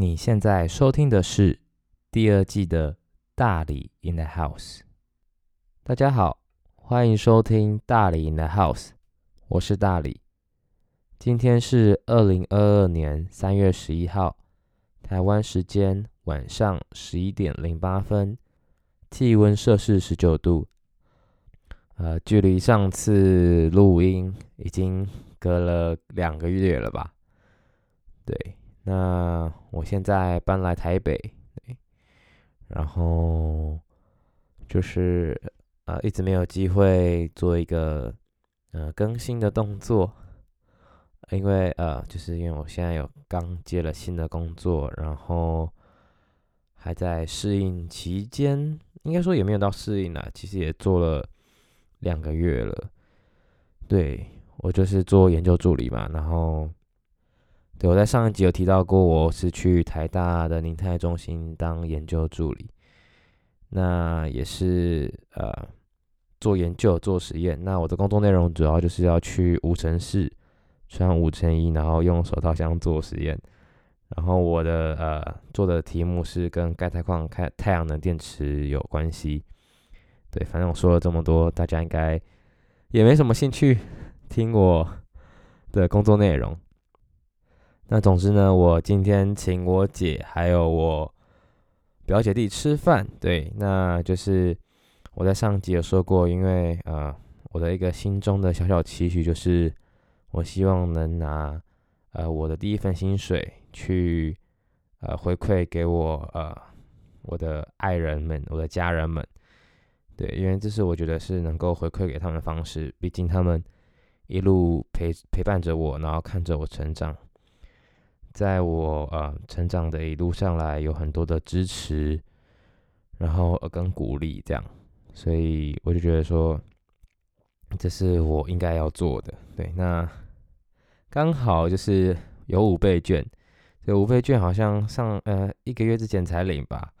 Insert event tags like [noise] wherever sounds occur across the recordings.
你现在收听的是第二季的大理 in the house。大家好，欢迎收听大理 in the house，我是大理。今天是二零二二年三月十一号，台湾时间晚上十一点零八分，气温摄氏十九度。呃，距离上次录音已经隔了两个月了吧？对，那我现在搬来台北，然后就是呃一直没有机会做一个呃更新的动作，因为呃就是因为我现在有刚接了新的工作，然后还在适应期间，应该说也没有到适应啦，其实也做了。两个月了，对我就是做研究助理嘛，然后对我在上一集有提到过，我是去台大的宁泰中心当研究助理，那也是呃做研究做实验，那我的工作内容主要就是要去无尘室穿无尘衣，然后用手套箱做实验，然后我的呃做的题目是跟钙钛矿开太阳能电池有关系。对，反正我说了这么多，大家应该也没什么兴趣听我的工作内容。那总之呢，我今天请我姐还有我表姐弟吃饭。对，那就是我在上集有说过，因为呃，我的一个心中的小小期许就是，我希望能拿呃我的第一份薪水去呃回馈给我呃我的爱人们、我的家人们。对，因为这是我觉得是能够回馈给他们的方式。毕竟他们一路陪陪伴着我，然后看着我成长，在我呃成长的一路上来有很多的支持，然后跟鼓励这样，所以我就觉得说，这是我应该要做的。对，那刚好就是有五倍券，这五倍券好像上呃一个月之前才领吧。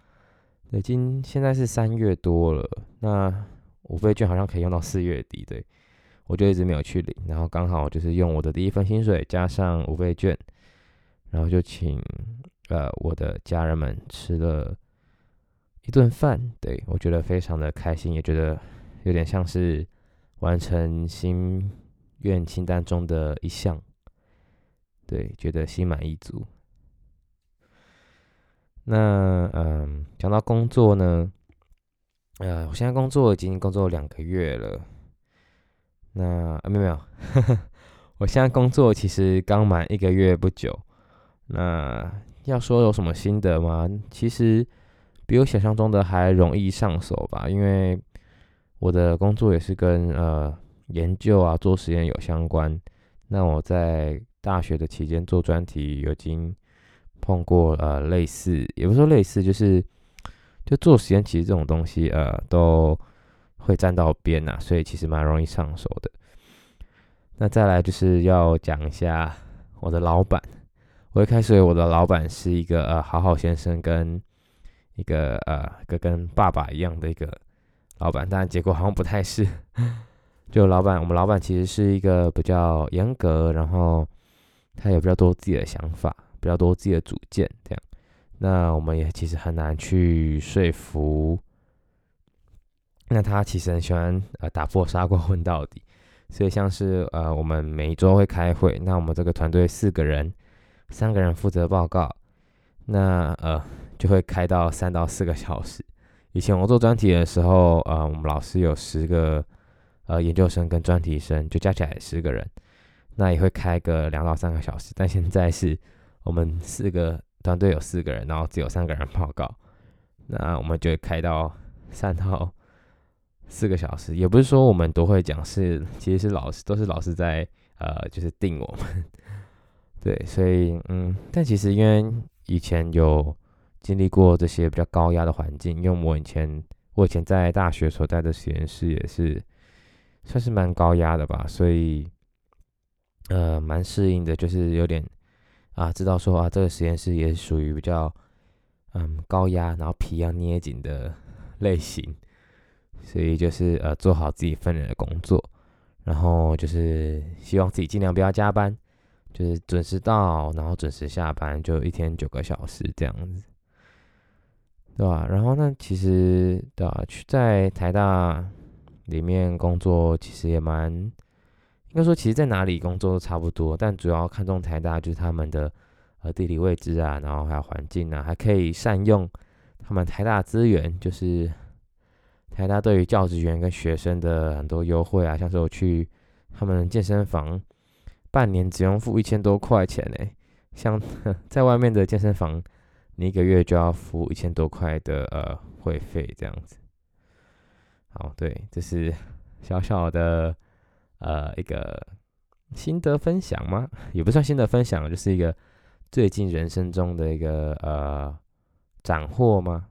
已经现在是三月多了，那五倍券好像可以用到四月底，对我就一直没有去领，然后刚好就是用我的第一份薪水加上五倍券，然后就请呃我的家人们吃了一顿饭，对我觉得非常的开心，也觉得有点像是完成心愿清单中的一项，对，觉得心满意足。那嗯，讲到工作呢，呃，我现在工作已经工作两个月了。那啊，没有没有，[laughs] 我现在工作其实刚满一个月不久。那要说有什么心得吗？其实比我想象中的还容易上手吧，因为我的工作也是跟呃研究啊、做实验有相关。那我在大学的期间做专题，已经。碰过呃类似，也不是说类似，就是就做实验，其实这种东西呃都会沾到边呐，所以其实蛮容易上手的。那再来就是要讲一下我的老板，我一开始我的老板是一个呃好好先生跟一个呃跟跟爸爸一样的一个老板，但结果好像不太是。[laughs] 就老板，我们老板其实是一个比较严格，然后他有比较多自己的想法。比较多自己的主见，这样，那我们也其实很难去说服。那他其实很喜欢呃打破砂锅问到底，所以像是呃我们每一周会开会，那我们这个团队四个人，三个人负责报告，那呃就会开到三到四个小时。以前我做专题的时候，呃我们老师有十个呃研究生跟专题生，就加起来十个人，那也会开个两到三个小时，但现在是。我们四个团队有四个人，然后只有三个人报告，那我们就会开到三到四个小时。也不是说我们都会讲，是其实是老师都是老师在呃，就是定我们。对，所以嗯，但其实因为以前有经历过这些比较高压的环境，因为我以前我以前在大学所在的实验室也是算是蛮高压的吧，所以呃蛮适应的，就是有点。啊，知道说啊，这个实验室也属于比较嗯高压，然后皮要捏紧的类型，所以就是呃做好自己分内的工作，然后就是希望自己尽量不要加班，就是准时到，然后准时下班，就一天九个小时这样子，对吧？然后呢，其实对吧？去在台大里面工作，其实也蛮应该说，其实在哪里工作都差不多，但主要看重台大就是他们的呃地理位置啊，然后还有环境啊，还可以善用他们台大资源，就是台大对于教职员跟学生的很多优惠啊，像是我去他们健身房。半年只用付一千多块钱呢，像 [laughs] 在外面的健身房，你一个月就要付一千多块的呃会费这样子。好，对，这是小小的呃一个心得分享吗？也不算心得分享，就是一个最近人生中的一个呃斩获吗？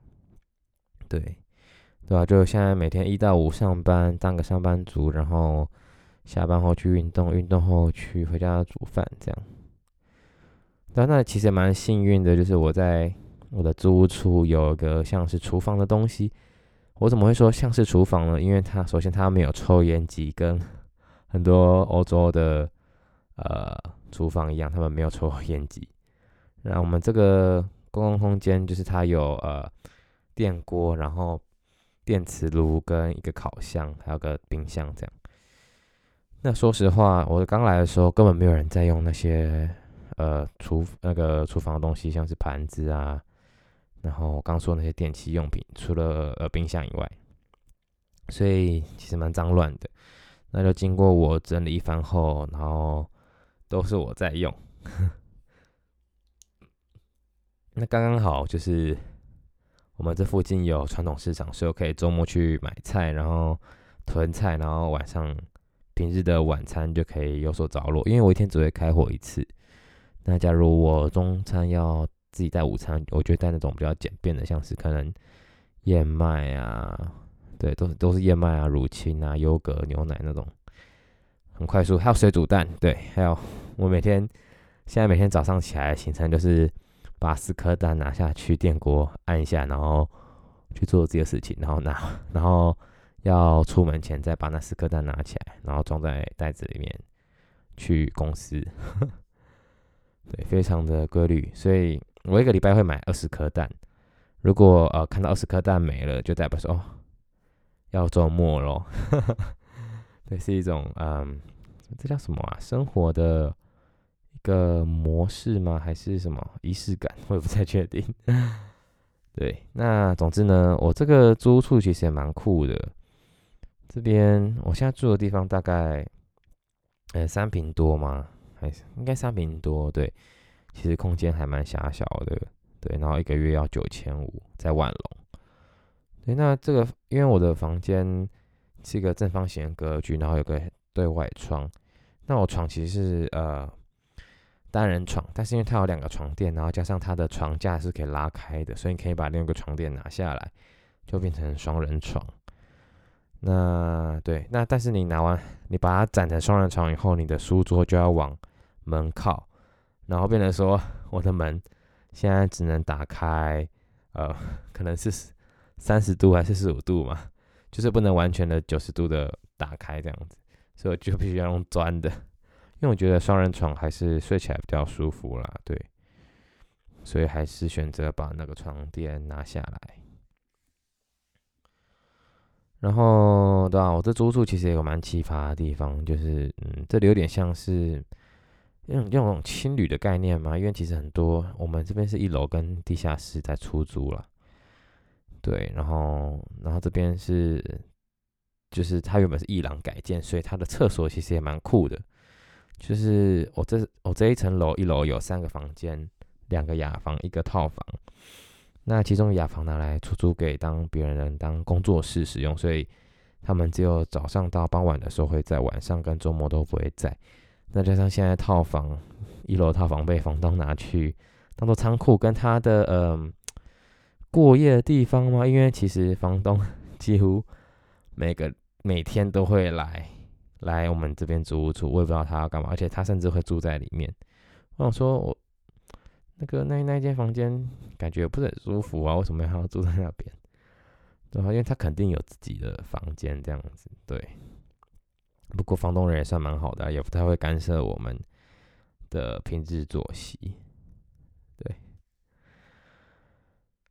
对，对吧？就现在每天一到五上班，当个上班族，然后。下班后去运动，运动后去回家煮饭，这样。但那其实蛮幸运的，就是我在我的租屋处有一个像是厨房的东西。我怎么会说像是厨房呢？因为它首先它没有抽烟机，跟很多欧洲的呃厨房一样，他们没有抽烟机。然后我们这个公共空间就是它有呃电锅，然后电磁炉跟一个烤箱，还有个冰箱这样。那说实话，我刚来的时候根本没有人在用那些呃厨那个厨房的东西，像是盘子啊，然后刚说那些电器用品，除了呃冰箱以外，所以其实蛮脏乱的。那就经过我整理一番后，然后都是我在用。[laughs] 那刚刚好就是我们这附近有传统市场，所以我可以周末去买菜，然后囤菜，然后晚上。平日的晚餐就可以有所着落，因为我一天只会开火一次。那假如我中餐要自己带午餐，我就带那种比较简便的，像是可能燕麦啊，对，都是都是燕麦啊、乳清啊、优格、牛奶那种，很快速。还有水煮蛋，对，还有我每天现在每天早上起来的行程就是把四颗蛋拿下去电锅按一下，然后去做自己的事情，然后拿，然后。要出门前再把那四颗蛋拿起来，然后装在袋子里面去公司。[laughs] 对，非常的规律，所以我一个礼拜会买二十颗蛋。如果呃看到二十颗蛋没了，就代表说哦要周末咯。[laughs] 对，是一种嗯，这叫什么啊？生活的一个模式吗？还是什么仪式感？我也不太确定。[laughs] 对，那总之呢，我这个租处其实也蛮酷的。这边我现在住的地方大概，呃，三平多吗？还是应该三平多？对，其实空间还蛮狭小的，对。然后一个月要九千五，在万隆。对，那这个因为我的房间是一个正方形格局，然后有个对外窗。那我床其实是呃单人床，但是因为它有两个床垫，然后加上它的床架是可以拉开的，所以你可以把另一个床垫拿下来，就变成双人床。那对，那但是你拿完，你把它展成双人床以后，你的书桌就要往门靠，然后变成说，我的门现在只能打开，呃，可能是三十度还是四十五度嘛，就是不能完全的九十度的打开这样子，所以我就必须要用钻的，因为我觉得双人床还是睡起来比较舒服啦，对，所以还是选择把那个床垫拿下来。然后，对啊，我这租处其实也有蛮奇葩的地方，就是，嗯，这里有点像是用用那种青旅的概念嘛，因为其实很多我们这边是一楼跟地下室在出租了，对，然后，然后这边是，就是它原本是一廊改建，所以它的厕所其实也蛮酷的，就是我这我这一层楼一楼有三个房间，两个雅房，一个套房。那其中雅房拿来出租给当别人当工作室使用，所以他们只有早上到傍晚的时候会在，晚上跟周末都不会在。那加上现在套房一楼套房被房东拿去当做仓库，跟他的呃过夜的地方吗？因为其实房东几乎每个每天都会来来我们这边租屋处，我也不知道他要干嘛，而且他甚至会住在里面。我想说，我。那个那那间房间感觉不是很舒服啊，为什么要住在那边？对啊，因为他肯定有自己的房间这样子。对，不过房东人也算蛮好的，也不太会干涉我们的平日作息。对，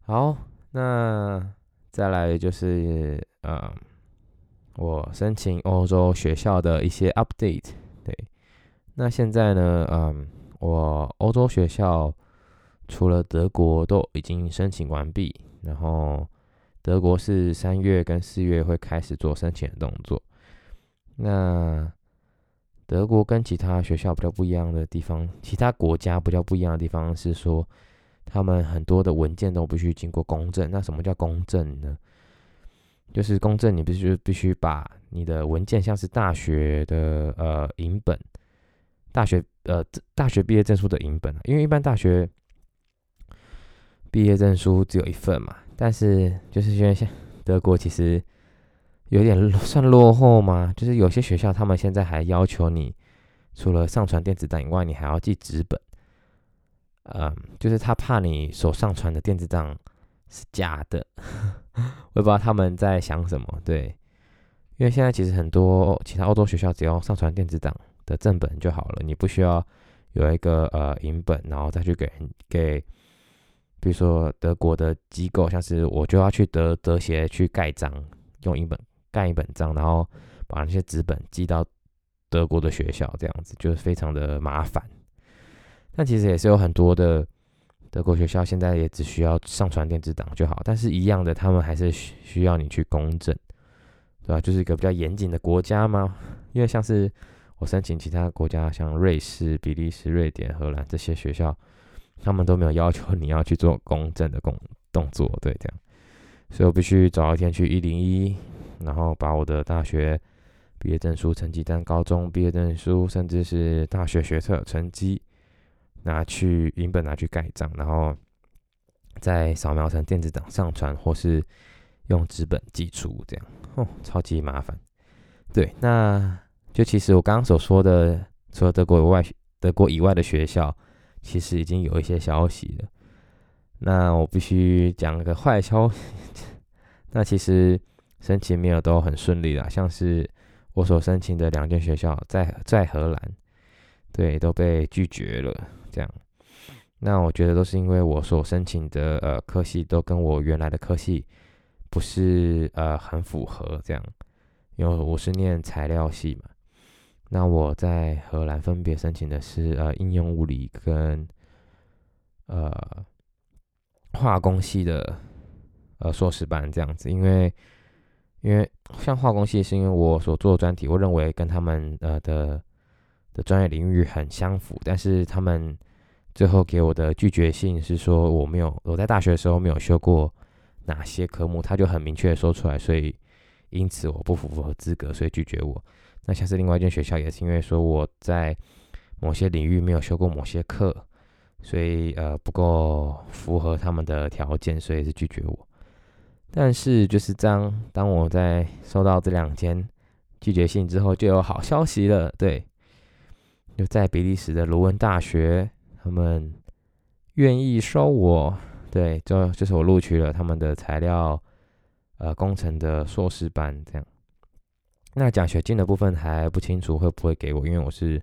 好，那再来就是呃，我申请欧洲学校的一些 update。对，那现在呢，嗯，我欧洲学校除了德国都已经申请完毕，然后德国是三月跟四月会开始做申请的动作。那德国跟其他学校比较不一样的地方，其他国家比较不一样的地方是说，他们很多的文件都必须经过公证。那什么叫公证呢？就是公证，你必须必须把你的文件，像是大学的呃影本，大学呃大学毕业证书的影本，因为一般大学毕业证书只有一份嘛，但是就是因为像德国其实。有点算落后嘛？就是有些学校他们现在还要求你，除了上传电子档以外，你还要记纸本。嗯，就是他怕你所上传的电子档是假的，[laughs] 我也不知道他们在想什么。对，因为现在其实很多其他欧洲学校只要上传电子档的正本就好了，你不需要有一个呃影本，然后再去给给，比如说德国的机构，像是我就要去德德协去盖章用一本。盖一本章，然后把那些纸本寄到德国的学校，这样子就是非常的麻烦。但其实也是有很多的德国学校现在也只需要上传电子档就好，但是一样的，他们还是需要你去公证，对吧？就是一个比较严谨的国家嘛。因为像是我申请其他国家，像瑞士、比利时、瑞典、荷兰这些学校，他们都没有要求你要去做公证的工动作，对，这样。所以我必须早一天去一零一。然后把我的大学毕业证书、成绩单、高中毕业证书，甚至是大学学测成绩拿去影本拿去盖章，然后再扫描成电子档上传，或是用纸本寄出，这样哦，超级麻烦。对，那就其实我刚刚所说的，除了德国外，德国以外的学校，其实已经有一些消息了。那我必须讲个坏消息，[laughs] 那其实。申请没有都很顺利啦，像是我所申请的两间学校在在荷兰，对，都被拒绝了。这样，那我觉得都是因为我所申请的呃科系都跟我原来的科系不是呃很符合这样，因为我是念材料系嘛，那我在荷兰分别申请的是呃应用物理跟呃化工系的呃硕士班这样子，因为。因为像化工系是因为我所做的专题，我认为跟他们呃的的专业领域很相符，但是他们最后给我的拒绝信是说我没有我在大学的时候没有修过哪些科目，他就很明确的说出来，所以因此我不符合资格，所以拒绝我。那像是另外一间学校也是因为说我在某些领域没有修过某些课，所以呃不够符合他们的条件，所以是拒绝我。但是就是这样，当我在收到这两间拒绝信之后，就有好消息了。对，就在比利时的卢恩大学，他们愿意收我。对，就就是我录取了他们的材料呃工程的硕士班。这样，那奖学金的部分还不清楚会不会给我，因为我是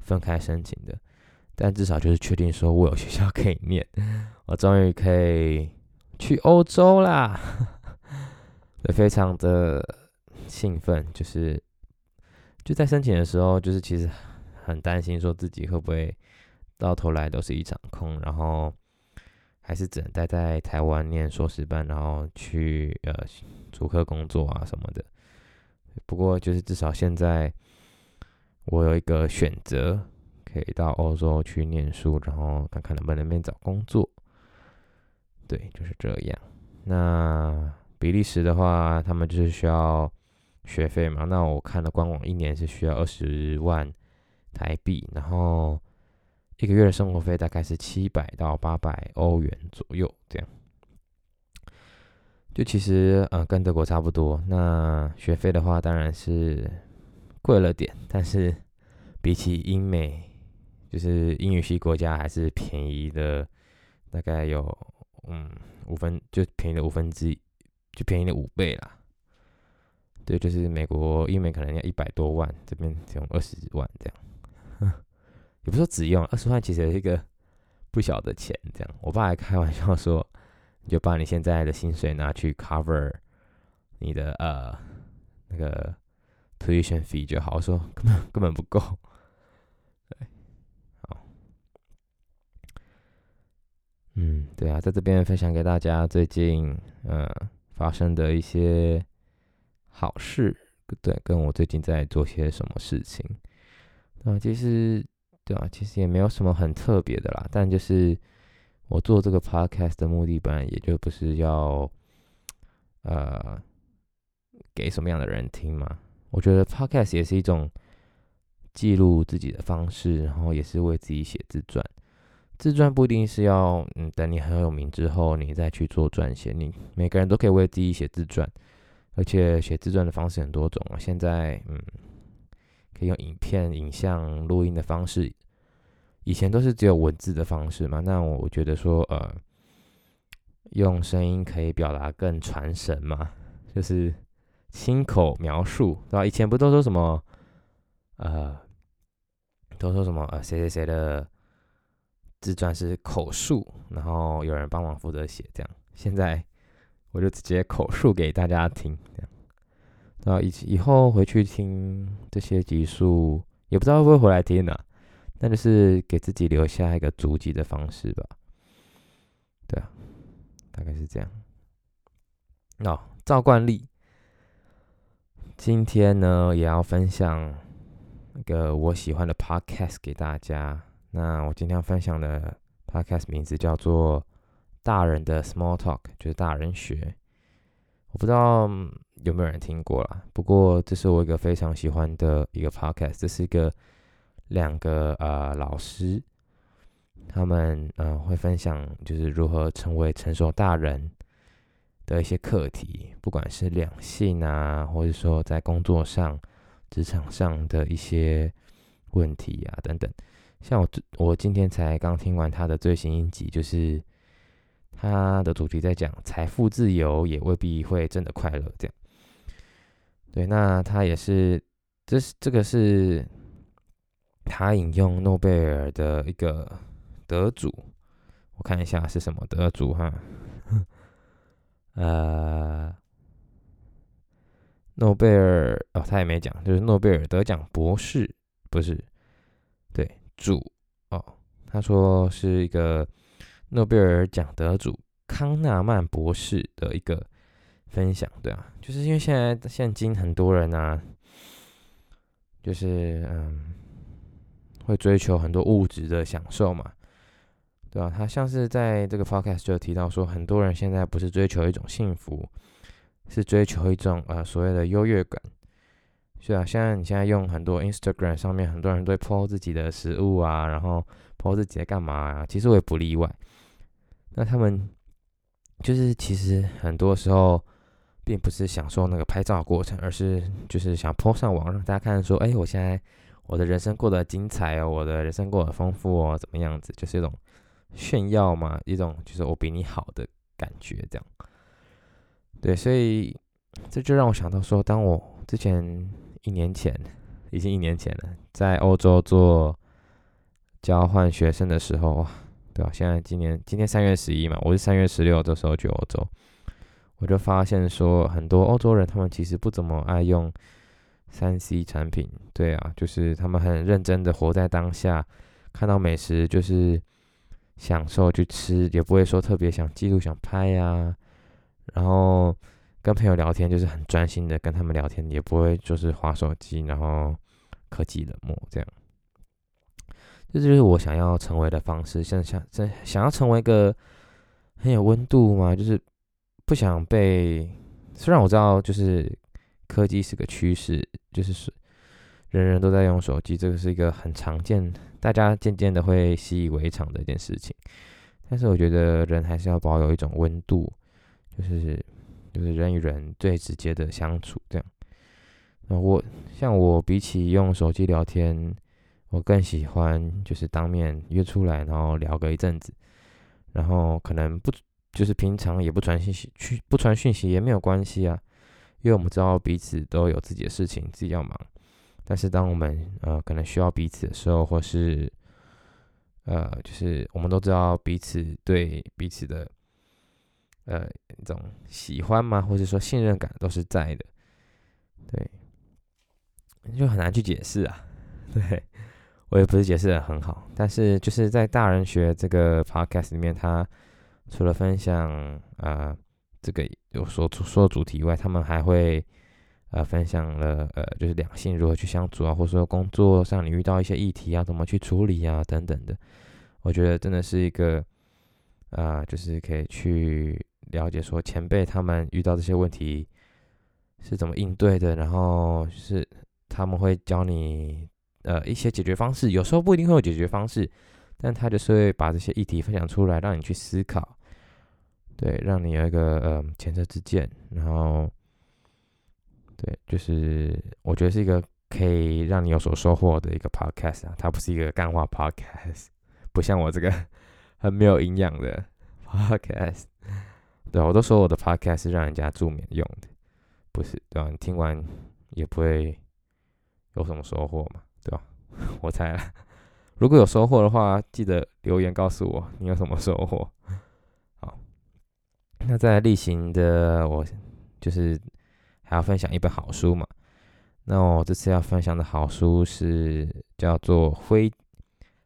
分开申请的。但至少就是确定说我有学校可以念，我终于可以。去欧洲啦，[laughs] 对，非常的兴奋，就是就在申请的时候，就是其实很担心，说自己会不会到头来都是一场空，然后还是只能待在台湾念硕士班，然后去呃主科工作啊什么的。不过就是至少现在我有一个选择，可以到欧洲去念书，然后看看能不能边找工作。对，就是这样。那比利时的话，他们就是需要学费嘛。那我看了官网，一年是需要二十万台币，然后一个月的生活费大概是七百到八百欧元左右，这样。就其实呃跟德国差不多。那学费的话，当然是贵了点，但是比起英美，就是英语系国家，还是便宜的，大概有。嗯，五分就便宜了五分之一，就便宜了五倍啦。对，就是美国英美可能要一百多万，这边只用二十万这样，[laughs] 也不是说只用二十万，其实也是一个不小的钱。这样，我爸还开玩笑说，就把你现在的薪水拿去 cover 你的呃那个 tuition fee 就好。我说根本根本不够。对，好，嗯，对啊，在这边分享给大家最近呃发生的一些好事。对，跟我最近在做些什么事情，啊，其实，对啊，其实也没有什么很特别的啦。但就是我做这个 podcast 的目的，本来也就不是要，呃，给什么样的人听嘛。我觉得 podcast 也是一种记录自己的方式，然后也是为自己写自传。自传不一定是要，嗯，等你很有名之后，你再去做撰写。你每个人都可以为自己写自传。而且写自传的方式很多种啊，现在嗯，可以用影片、影像、录音的方式，以前都是只有文字的方式嘛。那我觉得说，呃，用声音可以表达更传神嘛，就是亲口描述，对吧？以前不都说什么，呃，都说什么呃，谁谁谁的自传是口述，然后有人帮忙负责写，这样现在。我就直接口述给大家听，这样，然后以以后回去听这些集数，也不知道会不会回来听呢？那就是给自己留下一个足迹的方式吧。对啊，大概是这样。哦，照惯例，今天呢也要分享一个我喜欢的 podcast 给大家。那我今天要分享的 podcast 名字叫做。大人的 small talk 就是大人学，我不知道有没有人听过啦。不过这是我一个非常喜欢的一个 podcast，这是一个两个呃老师，他们嗯会分享就是如何成为成熟大人的一些课题，不管是两性啊，或者说在工作上、职场上的一些问题啊等等。像我我今天才刚听完他的最新一集，就是。他的主题在讲财富自由也未必会真的快乐，这样。对，那他也是，这是这个是他引用诺贝尔的一个得主，我看一下是什么得主哈，呃，诺贝尔哦，他也没讲，就是诺贝尔得奖博士，不是，对，主哦，他说是一个。诺贝尔奖得主康纳曼博士的一个分享，对啊，就是因为现在现今很多人啊，就是嗯，会追求很多物质的享受嘛，对吧？他像是在这个 podcast 就提到说，很多人现在不是追求一种幸福，是追求一种呃所谓的优越感，是啊。现在你现在用很多 Instagram 上面，很多人都 po 自己的食物啊，然后 po 自己在干嘛啊，其实我也不例外。那他们就是其实很多时候并不是享受那个拍照过程，而是就是想 po 上网让大家看说，哎，我现在我的人生过得精彩哦，我的人生过得丰富哦，怎么样子？就是一种炫耀嘛，一种就是我比你好的感觉，这样。对，所以这就让我想到说，当我之前一年前，已经一年前了，在欧洲做交换学生的时候。对吧？现在今年今天三月十一嘛，我是三月十六的时候去欧洲，我就发现说很多欧洲人他们其实不怎么爱用三 C 产品。对啊，就是他们很认真的活在当下，看到美食就是享受去吃，也不会说特别想记录想拍呀。然后跟朋友聊天就是很专心的跟他们聊天，也不会就是划手机，然后科技冷漠这样。这就是我想要成为的方式，像想想想要成为一个很有温度嘛，就是不想被。虽然我知道，就是科技是个趋势，就是是人人都在用手机，这个是一个很常见，大家渐渐的会习以为常的一件事情。但是我觉得人还是要保有一种温度，就是就是人与人最直接的相处这样。那我像我比起用手机聊天。我更喜欢就是当面约出来，然后聊个一阵子，然后可能不就是平常也不传信息，去不传讯息也没有关系啊，因为我们知道彼此都有自己的事情自己要忙，但是当我们呃可能需要彼此的时候，或是呃，就是我们都知道彼此对彼此的呃一种喜欢嘛，或者说信任感都是在的，对，就很难去解释啊，[laughs] 对我也不是解释的很好，但是就是在大人学这个 podcast 里面，他除了分享啊这个有所说主题以外，他们还会。呃，分享了呃，就是两性如何去相处啊，或者说工作上你遇到一些议题啊，怎么去处理啊，等等的。我觉得真的是一个啊，就是可以去了解说前辈他们遇到这些问题是怎么应对的，然后是他们会教你呃一些解决方式，有时候不一定会有解决方式，但他就是会把这些议题分享出来，让你去思考，对，让你有一个呃前车之鉴，然后。对，就是我觉得是一个可以让你有所收获的一个 podcast 啊，它不是一个干话 podcast，[laughs] 不像我这个 [laughs] 很没有营养的 [laughs] podcast。对我都说我的 podcast 是让人家助眠用的，不是对吧？你听完也不会有什么收获嘛，对吧？我猜了，如果有收获的话，记得留言告诉我你有什么收获。那在例行的我就是。还要分享一本好书嘛？那我这次要分享的好书是叫做《灰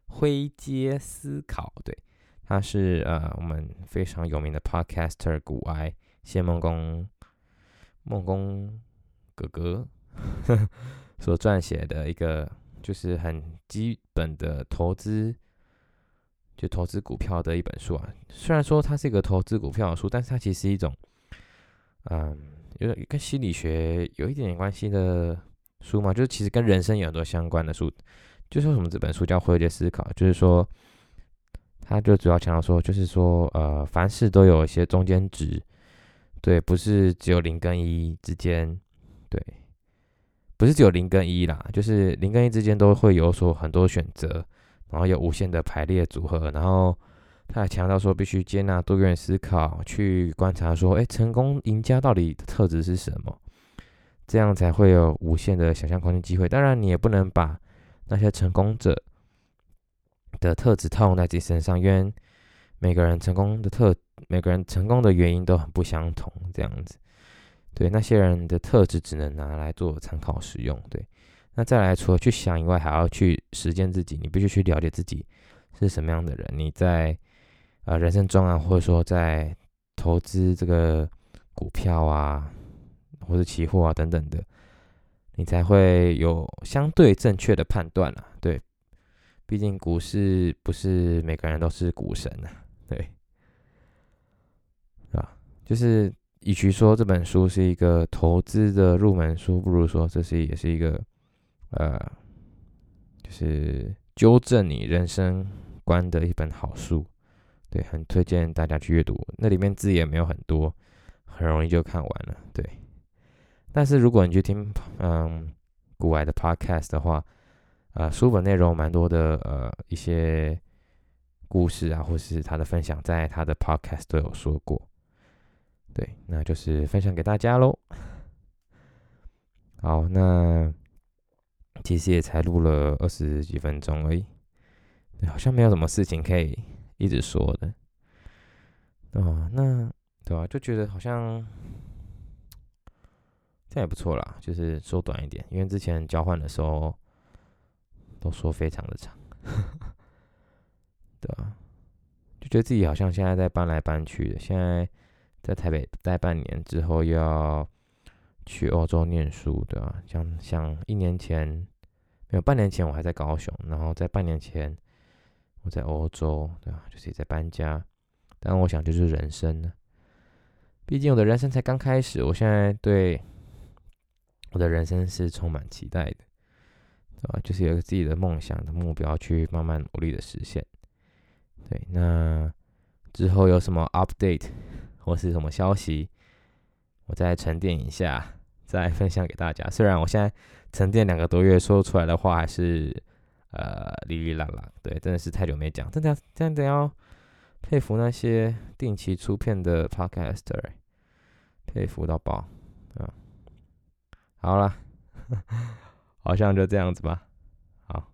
灰阶思考》，对，它是呃我们非常有名的 Podcaster 古埃谢梦工梦工哥哥呵 [laughs] 呵所撰写的一个，就是很基本的投资，就投资股票的一本书啊。虽然说它是一个投资股票的书，但是它其实是一种，嗯。有点跟心理学有一点点关系的书嘛，就是其实跟人生有很多相关的书。就说什么这本书叫《会阶思考》，就是说，他就主要强调说，就是说，呃，凡事都有一些中间值，对，不是只有零跟一之间，对，不是只有零跟一啦，就是零跟一之间都会有所很多选择，然后有无限的排列组合，然后。他还强调说，必须接纳多元思考，去观察说，哎，成功赢家到底的特质是什么？这样才会有无限的想象空间机会。当然，你也不能把那些成功者的特质套用在自己身上，因为每个人成功的特，每个人成功的原因都很不相同。这样子，对那些人的特质只能拿来做参考使用。对，那再来，除了去想以外，还要去实践自己。你必须去了解自己是什么样的人。你在啊，人生中啊，或者说在投资这个股票啊，或者期货啊等等的，你才会有相对正确的判断啊。对，毕竟股市不是每个人都是股神啊。对，啊，就是与其说这本书是一个投资的入门书，不如说这是也是一个呃，就是纠正你人生观的一本好书。对，很推荐大家去阅读。那里面字也没有很多，很容易就看完了。对，但是如果你去听嗯古外的 podcast 的话，呃，书本内容蛮多的，呃，一些故事啊，或是他的分享，在他的 podcast 都有说过。对，那就是分享给大家喽。[laughs] 好，那其实也才录了二十几分钟而已，好像没有什么事情可以。一直说的，哦，那对吧？就觉得好像这样也不错啦，就是说短一点，因为之前交换的时候都说非常的长，[laughs] 对吧？就觉得自己好像现在在搬来搬去的，现在在台北待半年之后又要去欧洲念书，对吧？像像一年前没有半年前我还在高雄，然后在半年前。我在欧洲，对吧？就是也在搬家，但我想就是人生呢。毕竟我的人生才刚开始，我现在对我的人生是充满期待的，对吧？就是有个自己的梦想的目标，去慢慢努力的实现。对，那之后有什么 update 或是什么消息，我再沉淀一下，再分享给大家。虽然我现在沉淀两个多月，说出来的话还是。呃，哩哩啦啦，对，真的是太久没讲，真的真的要佩服那些定期出片的 podcaster，佩服到爆，啊，好了，[laughs] 好像就这样子吧，好，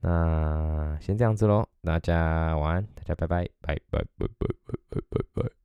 那先这样子喽。大家晚安，大家拜拜，拜拜拜拜拜拜拜。